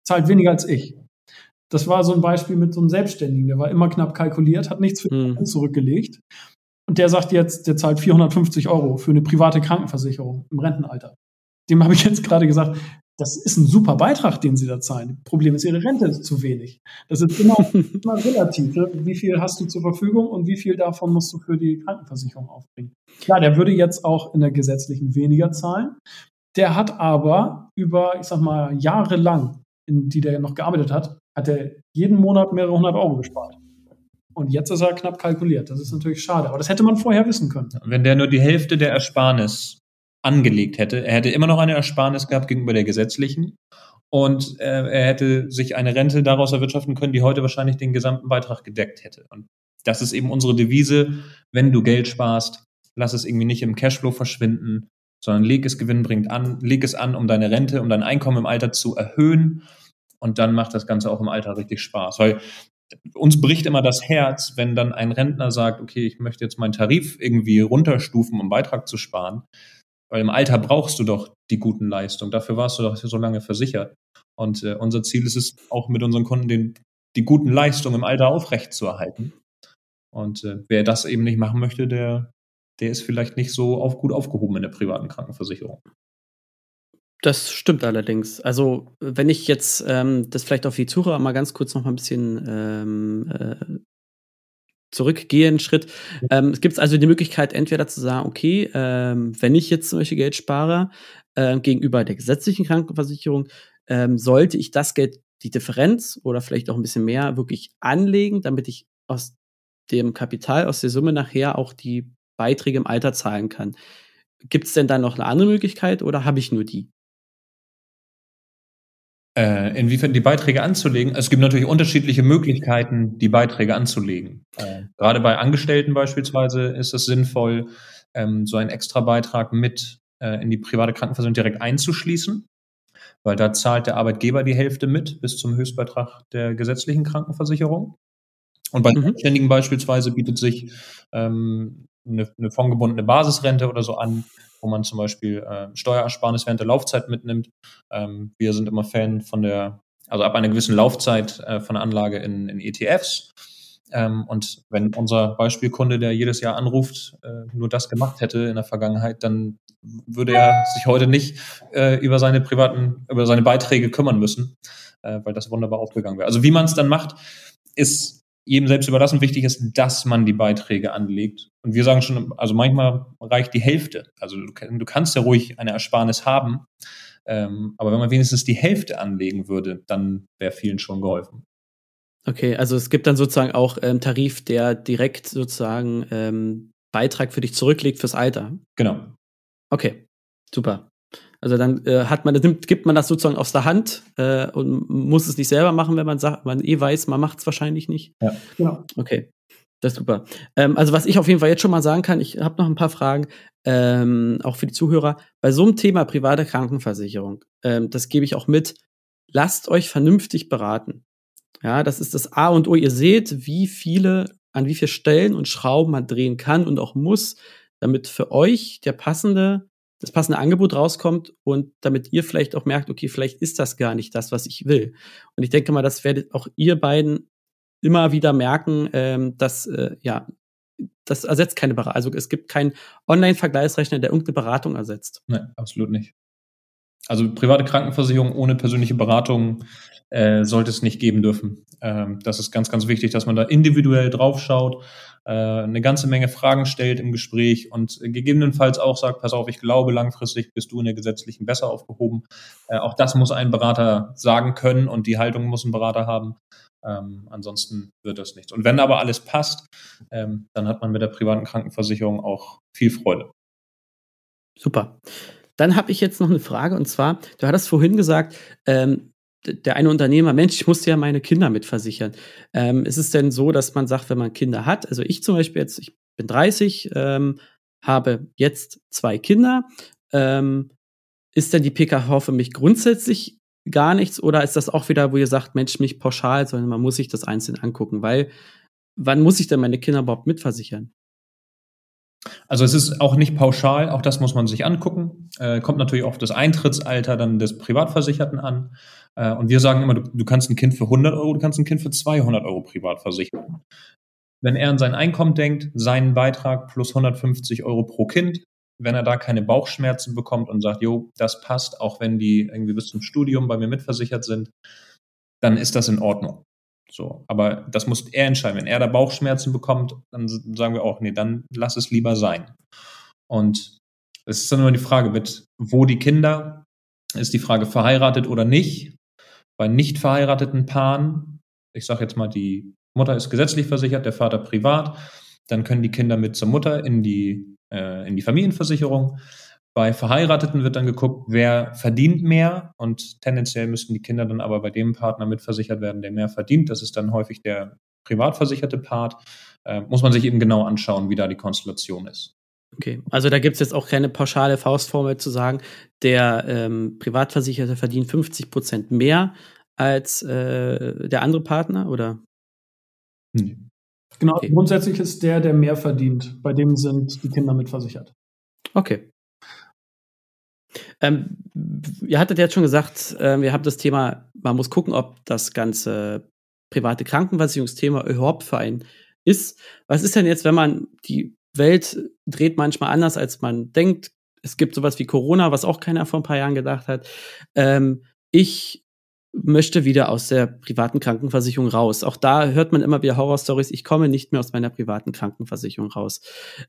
zahlt weniger als ich. Das war so ein Beispiel mit so einem Selbstständigen, der war immer knapp kalkuliert, hat nichts für hm. zurückgelegt. Und der sagt jetzt, der zahlt 450 Euro für eine private Krankenversicherung im Rentenalter. Dem habe ich jetzt gerade gesagt, das ist ein super Beitrag, den Sie da zahlen. Problem ist, Ihre Rente ist zu wenig. Das ist immer, immer relativ. Ne? Wie viel hast du zur Verfügung und wie viel davon musst du für die Krankenversicherung aufbringen? Klar, der würde jetzt auch in der gesetzlichen weniger zahlen. Der hat aber über, ich sag mal, Jahre lang, in die der noch gearbeitet hat, hat er jeden Monat mehrere hundert Euro gespart. Und jetzt ist er knapp kalkuliert. Das ist natürlich schade. Aber das hätte man vorher wissen können. Wenn der nur die Hälfte der Ersparnis angelegt hätte. Er hätte immer noch eine Ersparnis gehabt gegenüber der gesetzlichen und äh, er hätte sich eine Rente daraus erwirtschaften können, die heute wahrscheinlich den gesamten Beitrag gedeckt hätte. Und das ist eben unsere Devise, wenn du Geld sparst, lass es irgendwie nicht im Cashflow verschwinden, sondern leg es gewinnbringend an, leg es an, um deine Rente, um dein Einkommen im Alter zu erhöhen und dann macht das Ganze auch im Alter richtig Spaß. Weil uns bricht immer das Herz, wenn dann ein Rentner sagt, okay, ich möchte jetzt meinen Tarif irgendwie runterstufen, um Beitrag zu sparen. Weil im Alter brauchst du doch die guten Leistungen. Dafür warst du doch so lange versichert. Und äh, unser Ziel ist es auch mit unseren Kunden, den, die guten Leistungen im Alter aufrecht zu erhalten. Und äh, wer das eben nicht machen möchte, der, der ist vielleicht nicht so auf, gut aufgehoben in der privaten Krankenversicherung. Das stimmt allerdings. Also, wenn ich jetzt ähm, das vielleicht auf die Zuhörer mal ganz kurz noch mal ein bisschen ähm, äh, zurückgehe einen Schritt. Ähm, es gibt also die Möglichkeit, entweder zu sagen, okay, ähm, wenn ich jetzt zum Beispiel Geld spare äh, gegenüber der gesetzlichen Krankenversicherung, ähm, sollte ich das Geld, die Differenz oder vielleicht auch ein bisschen mehr wirklich anlegen, damit ich aus dem Kapital, aus der Summe nachher auch die Beiträge im Alter zahlen kann. Gibt es denn da noch eine andere Möglichkeit oder habe ich nur die? Äh, inwiefern die Beiträge anzulegen. Es gibt natürlich unterschiedliche Möglichkeiten, die Beiträge anzulegen. Äh, gerade bei Angestellten beispielsweise ist es sinnvoll, ähm, so einen extra Beitrag mit äh, in die private Krankenversicherung direkt einzuschließen, weil da zahlt der Arbeitgeber die Hälfte mit bis zum Höchstbeitrag der gesetzlichen Krankenversicherung. Und bei mhm. Selbstständigen beispielsweise bietet sich ähm, eine, eine fondgebundene Basisrente oder so an, wo man zum Beispiel äh, Steuerersparnis während der Laufzeit mitnimmt. Ähm, wir sind immer Fan von der, also ab einer gewissen Laufzeit äh, von der Anlage in, in ETFs. Ähm, und wenn unser Beispielkunde, der jedes Jahr anruft, äh, nur das gemacht hätte in der Vergangenheit, dann würde er sich heute nicht äh, über seine privaten, über seine Beiträge kümmern müssen, äh, weil das wunderbar aufgegangen wäre. Also wie man es dann macht, ist jedem selbst überlassen. Wichtig ist, dass man die Beiträge anlegt. Und wir sagen schon, also manchmal reicht die Hälfte. Also du, du kannst ja ruhig eine Ersparnis haben, ähm, aber wenn man wenigstens die Hälfte anlegen würde, dann wäre vielen schon geholfen. Okay, also es gibt dann sozusagen auch ähm, Tarif, der direkt sozusagen ähm, Beitrag für dich zurücklegt fürs Alter. Genau. Okay, super. Also dann äh, hat man, nimmt, gibt man das sozusagen aus der Hand äh, und muss es nicht selber machen, wenn man sagt, man eh weiß, man macht es wahrscheinlich nicht. Ja, genau. Okay, das ist super. Ähm, also was ich auf jeden Fall jetzt schon mal sagen kann, ich habe noch ein paar Fragen, ähm, auch für die Zuhörer. Bei so einem Thema private Krankenversicherung, ähm, das gebe ich auch mit, lasst euch vernünftig beraten. Ja, das ist das A und O. Ihr seht, wie viele, an wie vielen Stellen und Schrauben man drehen kann und auch muss, damit für euch der passende das passende Angebot rauskommt und damit ihr vielleicht auch merkt, okay, vielleicht ist das gar nicht das, was ich will. Und ich denke mal, das werdet auch ihr beiden immer wieder merken, ähm, dass äh, ja, das ersetzt keine Beratung. Also es gibt keinen Online-Vergleichsrechner, der irgendeine Beratung ersetzt. Nein, absolut nicht. Also private Krankenversicherung ohne persönliche Beratung äh, sollte es nicht geben dürfen. Ähm, das ist ganz, ganz wichtig, dass man da individuell draufschaut, eine ganze Menge Fragen stellt im Gespräch und gegebenenfalls auch sagt, pass auf, ich glaube, langfristig bist du in der gesetzlichen besser aufgehoben. Äh, auch das muss ein Berater sagen können und die Haltung muss ein Berater haben. Ähm, ansonsten wird das nichts. Und wenn aber alles passt, ähm, dann hat man mit der privaten Krankenversicherung auch viel Freude. Super. Dann habe ich jetzt noch eine Frage und zwar, du hattest vorhin gesagt, ähm, der eine Unternehmer, Mensch, ich musste ja meine Kinder mitversichern. Ähm, ist es denn so, dass man sagt, wenn man Kinder hat, also ich zum Beispiel jetzt, ich bin 30, ähm, habe jetzt zwei Kinder, ähm, ist denn die PKV für mich grundsätzlich gar nichts oder ist das auch wieder, wo ihr sagt, Mensch, nicht pauschal, sondern man muss sich das einzeln angucken, weil wann muss ich denn meine Kinder überhaupt mitversichern? Also es ist auch nicht pauschal, auch das muss man sich angucken. Äh, kommt natürlich auf das Eintrittsalter dann des Privatversicherten an. Äh, und wir sagen immer, du, du, kannst ein Kind für 100 Euro, du kannst ein Kind für 200 Euro privat versichern. Wenn er an sein Einkommen denkt, seinen Beitrag plus 150 Euro pro Kind, wenn er da keine Bauchschmerzen bekommt und sagt, jo, das passt, auch wenn die irgendwie bis zum Studium bei mir mitversichert sind, dann ist das in Ordnung. So, aber das muss er entscheiden. Wenn er da Bauchschmerzen bekommt, dann sagen wir auch, nee, dann lass es lieber sein. Und es ist dann immer die Frage, mit wo die Kinder, ist die Frage verheiratet oder nicht. Bei nicht verheirateten Paaren, ich sage jetzt mal, die Mutter ist gesetzlich versichert, der Vater privat, dann können die Kinder mit zur Mutter in die, äh, in die Familienversicherung. Bei Verheirateten wird dann geguckt, wer verdient mehr und tendenziell müssten die Kinder dann aber bei dem Partner mitversichert werden, der mehr verdient. Das ist dann häufig der privat versicherte Part. Äh, muss man sich eben genau anschauen, wie da die Konstellation ist. Okay, also da gibt es jetzt auch keine pauschale Faustformel zu sagen, der ähm, Privatversicherte verdient 50 Prozent mehr als äh, der andere Partner, oder? Nee. Genau, okay. grundsätzlich ist der, der mehr verdient, bei dem sind die Kinder mitversichert. Okay. Ähm, ihr hattet jetzt schon gesagt, äh, wir haben das Thema, man muss gucken, ob das ganze private Krankenversicherungsthema überhaupt für einen ist. Was ist denn jetzt, wenn man die Welt dreht manchmal anders, als man denkt? Es gibt sowas wie Corona, was auch keiner vor ein paar Jahren gedacht hat. Ähm, ich möchte wieder aus der privaten Krankenversicherung raus. Auch da hört man immer wieder Horrorstories. Ich komme nicht mehr aus meiner privaten Krankenversicherung raus.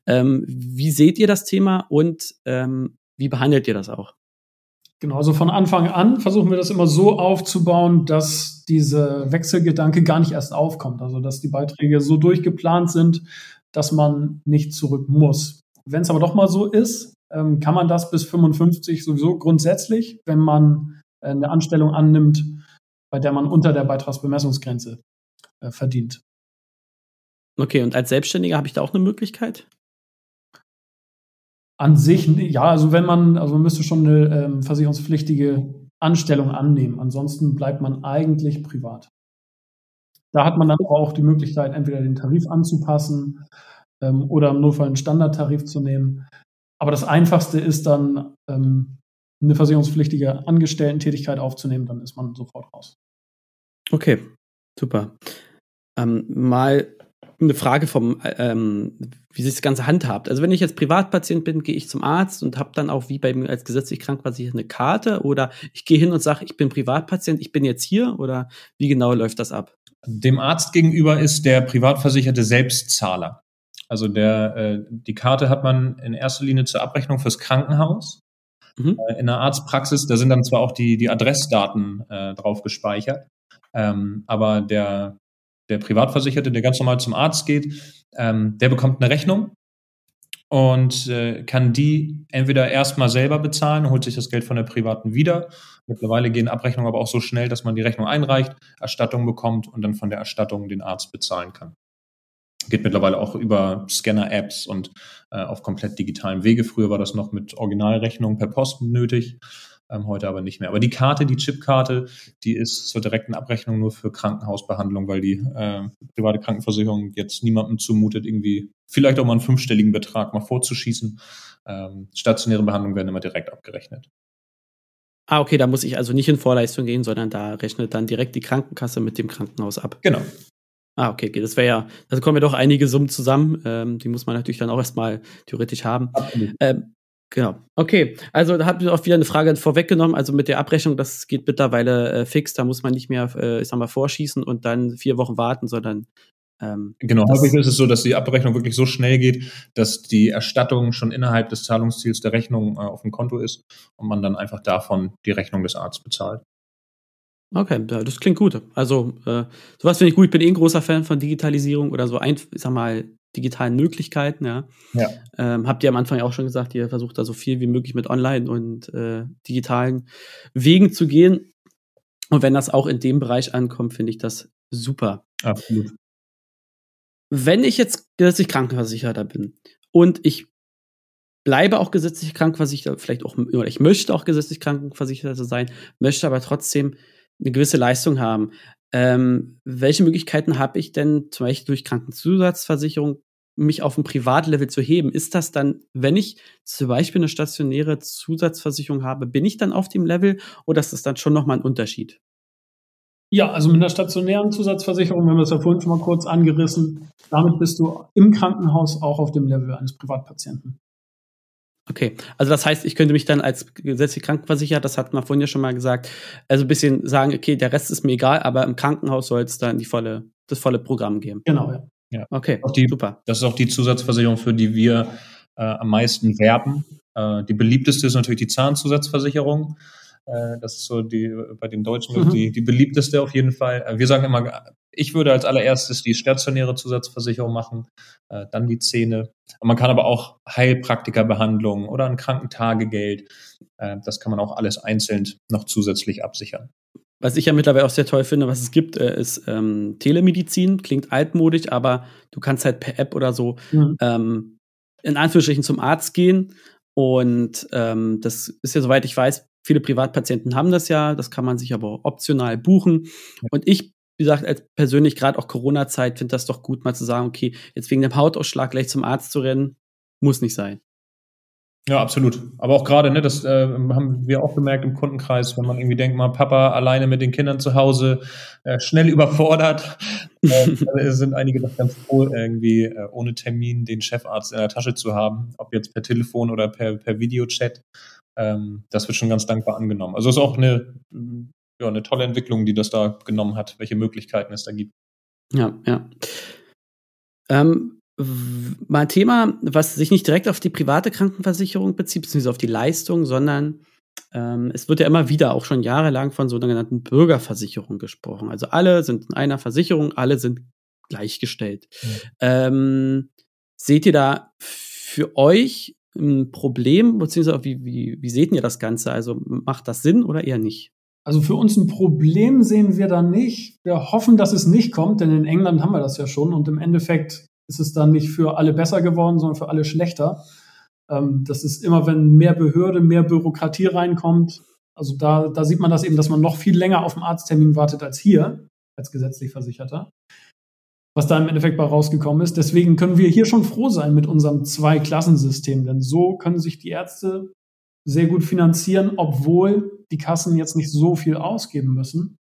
Ähm, wie seht ihr das Thema und ähm, wie behandelt ihr das auch? Genau, also von Anfang an versuchen wir das immer so aufzubauen, dass diese Wechselgedanke gar nicht erst aufkommt. Also dass die Beiträge so durchgeplant sind, dass man nicht zurück muss. Wenn es aber doch mal so ist, ähm, kann man das bis 55 sowieso grundsätzlich, wenn man äh, eine Anstellung annimmt, bei der man unter der Beitragsbemessungsgrenze äh, verdient. Okay, und als Selbstständiger habe ich da auch eine Möglichkeit? An sich, ja, also wenn man, also man müsste schon eine ähm, versicherungspflichtige Anstellung annehmen. Ansonsten bleibt man eigentlich privat. Da hat man dann auch die Möglichkeit, entweder den Tarif anzupassen ähm, oder im Notfall einen Standardtarif zu nehmen. Aber das Einfachste ist dann, ähm, eine versicherungspflichtige Angestellten-Tätigkeit aufzunehmen, dann ist man sofort raus. Okay, super. Ähm, mal eine Frage vom, ähm, wie sich das Ganze handhabt. Also wenn ich jetzt Privatpatient bin, gehe ich zum Arzt und habe dann auch wie bei mir als gesetzlich krank quasi eine Karte oder ich gehe hin und sage, ich bin Privatpatient, ich bin jetzt hier oder wie genau läuft das ab? Dem Arzt gegenüber ist der Privatversicherte Selbstzahler. Also der, äh, die Karte hat man in erster Linie zur Abrechnung fürs Krankenhaus. Mhm. Äh, in der Arztpraxis, da sind dann zwar auch die, die Adressdaten äh, drauf gespeichert, ähm, aber der, der Privatversicherte, der ganz normal zum Arzt geht, ähm, der bekommt eine Rechnung und äh, kann die entweder erstmal selber bezahlen, holt sich das Geld von der privaten wieder. Mittlerweile gehen Abrechnungen aber auch so schnell, dass man die Rechnung einreicht, Erstattung bekommt und dann von der Erstattung den Arzt bezahlen kann. Geht mittlerweile auch über Scanner-Apps und äh, auf komplett digitalen Wege. Früher war das noch mit Originalrechnung per Post nötig, ähm, heute aber nicht mehr. Aber die Karte, die Chipkarte, die ist zur direkten Abrechnung nur für Krankenhausbehandlung, weil die äh, private Krankenversicherung jetzt niemandem zumutet, irgendwie vielleicht auch mal einen fünfstelligen Betrag mal vorzuschießen. Ähm, stationäre Behandlungen werden immer direkt abgerechnet. Ah, okay, da muss ich also nicht in Vorleistung gehen, sondern da rechnet dann direkt die Krankenkasse mit dem Krankenhaus ab. Genau. Ah, okay, okay. Das wäre ja, da kommen ja doch einige Summen zusammen. Ähm, die muss man natürlich dann auch erstmal theoretisch haben. Ähm, genau. Okay, also da habt ihr auch wieder eine Frage vorweggenommen. Also mit der Abrechnung, das geht mittlerweile äh, fix. Da muss man nicht mehr, äh, ich sag mal, vorschießen und dann vier Wochen warten, sondern ähm, genau, häufig ist es so, dass die Abrechnung wirklich so schnell geht, dass die Erstattung schon innerhalb des Zahlungsziels der Rechnung äh, auf dem Konto ist und man dann einfach davon die Rechnung des Arztes bezahlt. Okay, das klingt gut. Also, äh, sowas finde ich gut. Ich bin eh ein großer Fan von Digitalisierung oder so, ein, ich sag mal, digitalen Möglichkeiten, ja. ja. Ähm, habt ihr am Anfang ja auch schon gesagt, ihr versucht da so viel wie möglich mit Online und äh, digitalen Wegen zu gehen. Und wenn das auch in dem Bereich ankommt, finde ich das super. Absolut. Wenn ich jetzt gesetzlich Krankenversicherter bin und ich bleibe auch gesetzlich krankenversichert, vielleicht auch, oder ich möchte auch gesetzlich Krankenversicherter sein, möchte aber trotzdem eine gewisse Leistung haben. Ähm, welche Möglichkeiten habe ich denn zum Beispiel durch Krankenzusatzversicherung mich auf ein Privatlevel zu heben? Ist das dann, wenn ich zum Beispiel eine stationäre Zusatzversicherung habe, bin ich dann auf dem Level oder ist das dann schon nochmal ein Unterschied? Ja, also mit einer stationären Zusatzversicherung, wir haben das ja vorhin schon mal kurz angerissen, damit bist du im Krankenhaus auch auf dem Level eines Privatpatienten. Okay, also das heißt, ich könnte mich dann als gesetzlich krankenversichert, das hat man vorhin ja schon mal gesagt, also ein bisschen sagen, okay, der Rest ist mir egal, aber im Krankenhaus soll es dann die volle, das volle Programm geben. Genau, ja. ja. Okay, die, super. Das ist auch die Zusatzversicherung, für die wir äh, am meisten werben. Äh, die beliebteste ist natürlich die Zahnzusatzversicherung. Äh, das ist so die bei den Deutschen mhm. die, die beliebteste auf jeden Fall. Äh, wir sagen immer, ich würde als allererstes die stationäre Zusatzversicherung machen, äh, dann die Zähne. Man kann aber auch Heilpraktikerbehandlungen oder ein Krankentagegeld. Das kann man auch alles einzeln noch zusätzlich absichern. Was ich ja mittlerweile auch sehr toll finde, was es gibt, ist ähm, Telemedizin. Klingt altmodisch, aber du kannst halt per App oder so mhm. ähm, in Anführungsstrichen zum Arzt gehen. Und ähm, das ist ja, soweit ich weiß, viele Privatpatienten haben das ja. Das kann man sich aber optional buchen. Und ich wie gesagt, als persönlich gerade auch Corona-Zeit finde das doch gut, mal zu sagen, okay, jetzt wegen dem Hautausschlag gleich zum Arzt zu rennen, muss nicht sein. Ja, absolut. Aber auch gerade, ne, das äh, haben wir auch gemerkt im Kundenkreis, wenn man irgendwie denkt, mal Papa alleine mit den Kindern zu Hause, äh, schnell überfordert, äh, sind einige doch ganz froh, irgendwie äh, ohne Termin den Chefarzt in der Tasche zu haben, ob jetzt per Telefon oder per, per Videochat. Ähm, das wird schon ganz dankbar angenommen. Also ist auch eine ja, eine tolle Entwicklung, die das da genommen hat, welche Möglichkeiten es da gibt. Ja, ja. Ähm, mal ein Thema, was sich nicht direkt auf die private Krankenversicherung bezieht, beziehungsweise auf die Leistung, sondern ähm, es wird ja immer wieder auch schon jahrelang von sogenannten Bürgerversicherungen gesprochen. Also alle sind in einer Versicherung, alle sind gleichgestellt. Mhm. Ähm, seht ihr da für euch ein Problem, beziehungsweise wie, wie, wie seht ihr das Ganze? Also macht das Sinn oder eher nicht? Also für uns ein Problem sehen wir da nicht. Wir hoffen, dass es nicht kommt, denn in England haben wir das ja schon und im Endeffekt ist es dann nicht für alle besser geworden, sondern für alle schlechter. Ähm, das ist immer, wenn mehr Behörde, mehr Bürokratie reinkommt. Also da, da sieht man das eben, dass man noch viel länger auf den Arzttermin wartet als hier, als gesetzlich Versicherter. Was da im Endeffekt bei rausgekommen ist. Deswegen können wir hier schon froh sein mit unserem Zwei-Klassensystem, denn so können sich die Ärzte sehr gut finanzieren, obwohl die Kassen jetzt nicht so viel ausgeben müssen.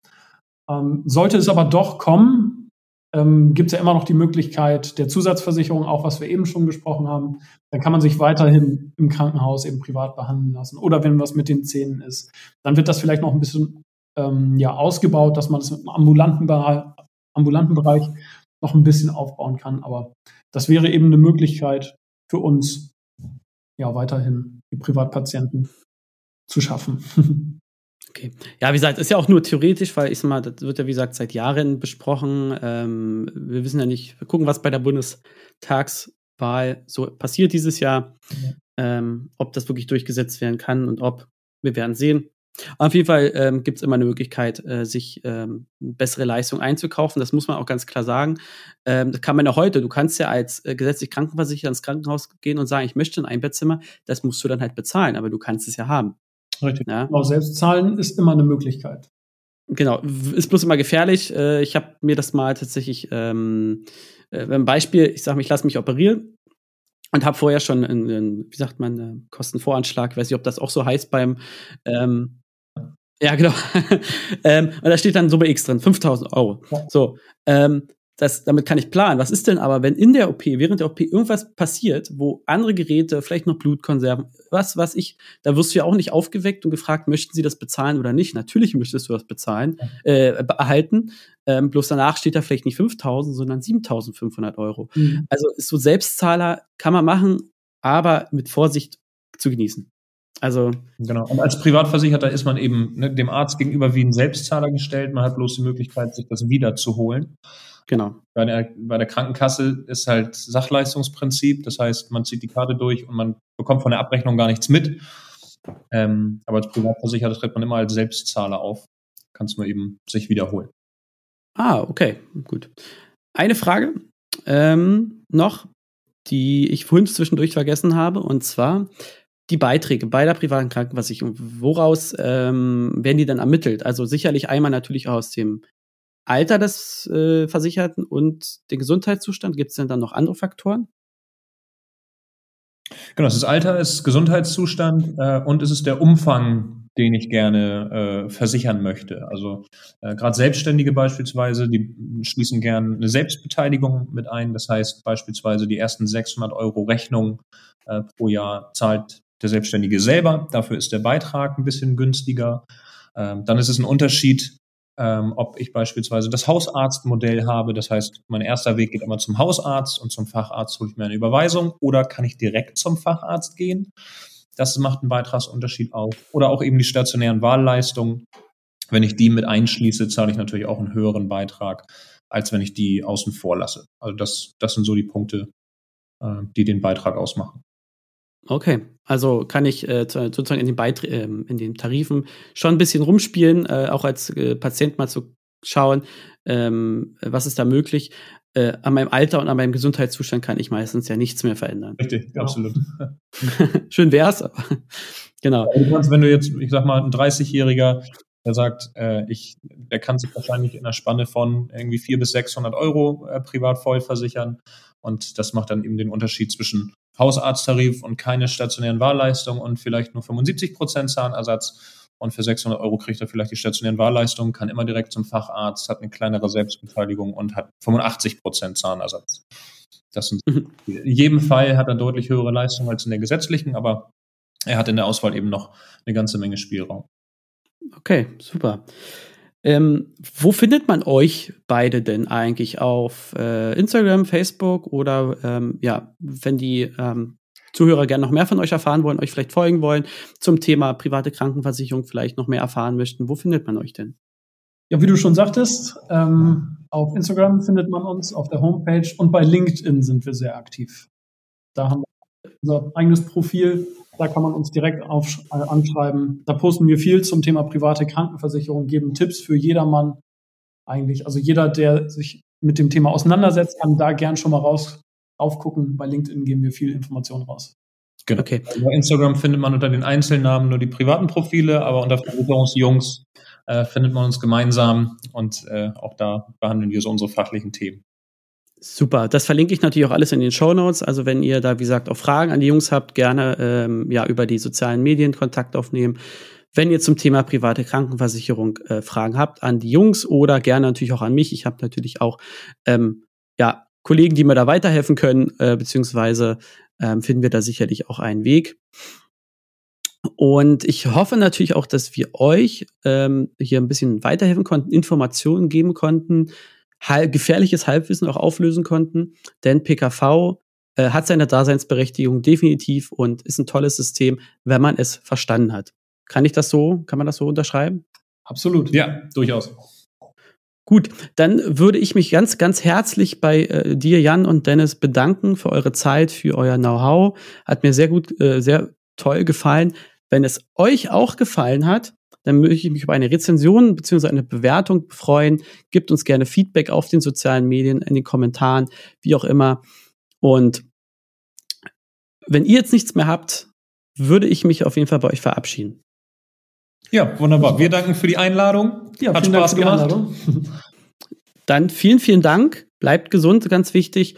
Ähm, sollte es aber doch kommen, ähm, gibt es ja immer noch die Möglichkeit der Zusatzversicherung, auch was wir eben schon gesprochen haben. Dann kann man sich weiterhin im Krankenhaus eben privat behandeln lassen. Oder wenn was mit den Zähnen ist, dann wird das vielleicht noch ein bisschen ähm, ja, ausgebaut, dass man es das im ambulanten, ambulanten Bereich noch ein bisschen aufbauen kann. Aber das wäre eben eine Möglichkeit für uns, ja, weiterhin die Privatpatienten zu schaffen. Okay. Ja, wie gesagt, ist ja auch nur theoretisch, weil ich sag mal, das wird ja wie gesagt seit Jahren besprochen. Ähm, wir wissen ja nicht, wir gucken, was bei der Bundestagswahl so passiert dieses Jahr, ja. ähm, ob das wirklich durchgesetzt werden kann und ob. Wir werden sehen. Auf jeden Fall ähm, gibt es immer eine Möglichkeit, äh, sich ähm, bessere Leistung einzukaufen. Das muss man auch ganz klar sagen. Ähm, das kann man ja heute. Du kannst ja als äh, gesetzlich Krankenversicherer ins Krankenhaus gehen und sagen, ich möchte ein Einbettzimmer. Das musst du dann halt bezahlen, aber du kannst es ja haben. Richtig. Ja? Auch selbst zahlen ist immer eine Möglichkeit. Genau, ist bloß immer gefährlich. Äh, ich habe mir das mal tatsächlich, ähm, äh, ein Beispiel, ich sage, ich lasse mich operieren und habe vorher schon einen, wie sagt man, einen Kostenvoranschlag, weiß nicht, ob das auch so heißt beim, ähm, ja, genau. ähm, und da steht dann Summe X drin, 5000 Euro. Ja. So, ähm, das, damit kann ich planen. Was ist denn aber, wenn in der OP, während der OP irgendwas passiert, wo andere Geräte, vielleicht noch Blutkonserven, was, was ich, da wirst du ja auch nicht aufgeweckt und gefragt, möchten sie das bezahlen oder nicht? Natürlich möchtest du das bezahlen, äh, erhalten. Ähm, bloß danach steht da vielleicht nicht 5000, sondern 7500 Euro. Mhm. Also ist so Selbstzahler kann man machen, aber mit Vorsicht zu genießen. Also genau. Und als Privatversicherter ist man eben ne, dem Arzt gegenüber wie ein Selbstzahler gestellt. Man hat bloß die Möglichkeit, sich das wiederzuholen. Genau. Bei der, bei der Krankenkasse ist halt Sachleistungsprinzip. Das heißt, man zieht die Karte durch und man bekommt von der Abrechnung gar nichts mit. Ähm, aber als Privatversicherter tritt man immer als Selbstzahler auf. Kannst nur eben sich wiederholen. Ah, okay, gut. Eine Frage ähm, noch, die ich vorhin zwischendurch vergessen habe, und zwar die Beiträge bei der privaten Krankenversicherung. Woraus ähm, werden die dann ermittelt? Also sicherlich einmal natürlich aus dem Alter des äh, Versicherten und den Gesundheitszustand? Gibt es denn dann noch andere Faktoren? Genau, es ist Alter, es ist Gesundheitszustand äh, und es ist der Umfang, den ich gerne äh, versichern möchte. Also äh, gerade Selbstständige beispielsweise, die schließen gerne eine Selbstbeteiligung mit ein. Das heißt beispielsweise die ersten 600 Euro Rechnung äh, pro Jahr zahlt der Selbstständige selber. Dafür ist der Beitrag ein bisschen günstiger. Ähm, dann ist es ein Unterschied, ähm, ob ich beispielsweise das Hausarztmodell habe. Das heißt, mein erster Weg geht immer zum Hausarzt und zum Facharzt hole ich mir eine Überweisung oder kann ich direkt zum Facharzt gehen? Das macht einen Beitragsunterschied auf. Oder auch eben die stationären Wahlleistungen. Wenn ich die mit einschließe, zahle ich natürlich auch einen höheren Beitrag, als wenn ich die außen vor lasse. Also das, das sind so die Punkte, äh, die den Beitrag ausmachen. Okay, also kann ich äh, sozusagen in den, Beit äh, in den Tarifen schon ein bisschen rumspielen, äh, auch als äh, Patient mal zu schauen, ähm, was ist da möglich. Äh, an meinem Alter und an meinem Gesundheitszustand kann ich meistens ja nichts mehr verändern. Richtig, genau. absolut. Schön wär's, aber genau. Du kannst, wenn du jetzt, ich sag mal, ein 30-Jähriger, der sagt, äh, ich, der kann sich wahrscheinlich in einer Spanne von irgendwie 400 bis 600 Euro äh, privat voll versichern. Und das macht dann eben den Unterschied zwischen Hausarzttarif und keine stationären Wahlleistungen und vielleicht nur 75 Prozent Zahnersatz. Und für 600 Euro kriegt er vielleicht die stationären Wahlleistungen, kann immer direkt zum Facharzt, hat eine kleinere Selbstbeteiligung und hat 85 Prozent Zahnersatz. Das sind, mhm. In jedem Fall hat er deutlich höhere Leistungen als in der gesetzlichen, aber er hat in der Auswahl eben noch eine ganze Menge Spielraum. Okay, super. Ähm, wo findet man euch beide denn eigentlich? Auf äh, Instagram, Facebook oder ähm, ja, wenn die ähm, Zuhörer gerne noch mehr von euch erfahren wollen, euch vielleicht folgen wollen, zum Thema private Krankenversicherung vielleicht noch mehr erfahren möchten, wo findet man euch denn? Ja, wie du schon sagtest, ähm, auf Instagram findet man uns, auf der Homepage und bei LinkedIn sind wir sehr aktiv. Da haben wir unser eigenes Profil da kann man uns direkt auf, äh, anschreiben. Da posten wir viel zum Thema private Krankenversicherung, geben Tipps für jedermann eigentlich. Also jeder, der sich mit dem Thema auseinandersetzt, kann da gern schon mal raus aufgucken. Bei LinkedIn geben wir viel Information raus. Genau. Okay. Bei Instagram findet man unter den Einzelnamen nur die privaten Profile, aber unter Versicherungsjungs äh, findet man uns gemeinsam und äh, auch da behandeln wir so unsere fachlichen Themen. Super, das verlinke ich natürlich auch alles in den Show Notes. Also wenn ihr da, wie gesagt, auch Fragen an die Jungs habt, gerne ähm, ja über die sozialen Medien Kontakt aufnehmen. Wenn ihr zum Thema private Krankenversicherung äh, Fragen habt an die Jungs oder gerne natürlich auch an mich. Ich habe natürlich auch ähm, ja Kollegen, die mir da weiterhelfen können, äh, beziehungsweise ähm, finden wir da sicherlich auch einen Weg. Und ich hoffe natürlich auch, dass wir euch ähm, hier ein bisschen weiterhelfen konnten, Informationen geben konnten, halb, gefährliches Halbwissen auch auflösen konnten. Denn PKV äh, hat seine Daseinsberechtigung definitiv und ist ein tolles System, wenn man es verstanden hat. Kann ich das so, kann man das so unterschreiben? Absolut. Ja, durchaus. Gut, dann würde ich mich ganz, ganz herzlich bei äh, dir, Jan und Dennis, bedanken für eure Zeit, für euer Know-how. Hat mir sehr gut, äh, sehr toll gefallen. Wenn es euch auch gefallen hat, dann möchte ich mich über eine Rezension bzw. eine Bewertung freuen. Gebt uns gerne Feedback auf den sozialen Medien, in den Kommentaren, wie auch immer. Und wenn ihr jetzt nichts mehr habt, würde ich mich auf jeden Fall bei euch verabschieden. Ja, wunderbar. Wir danken für die Einladung. Ja, Hat Spaß gemacht. Dann vielen, vielen Dank. Bleibt gesund, ganz wichtig.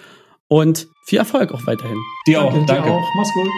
Und viel Erfolg auch weiterhin. Dir auch. Danke. Dir auch. Mach's gut.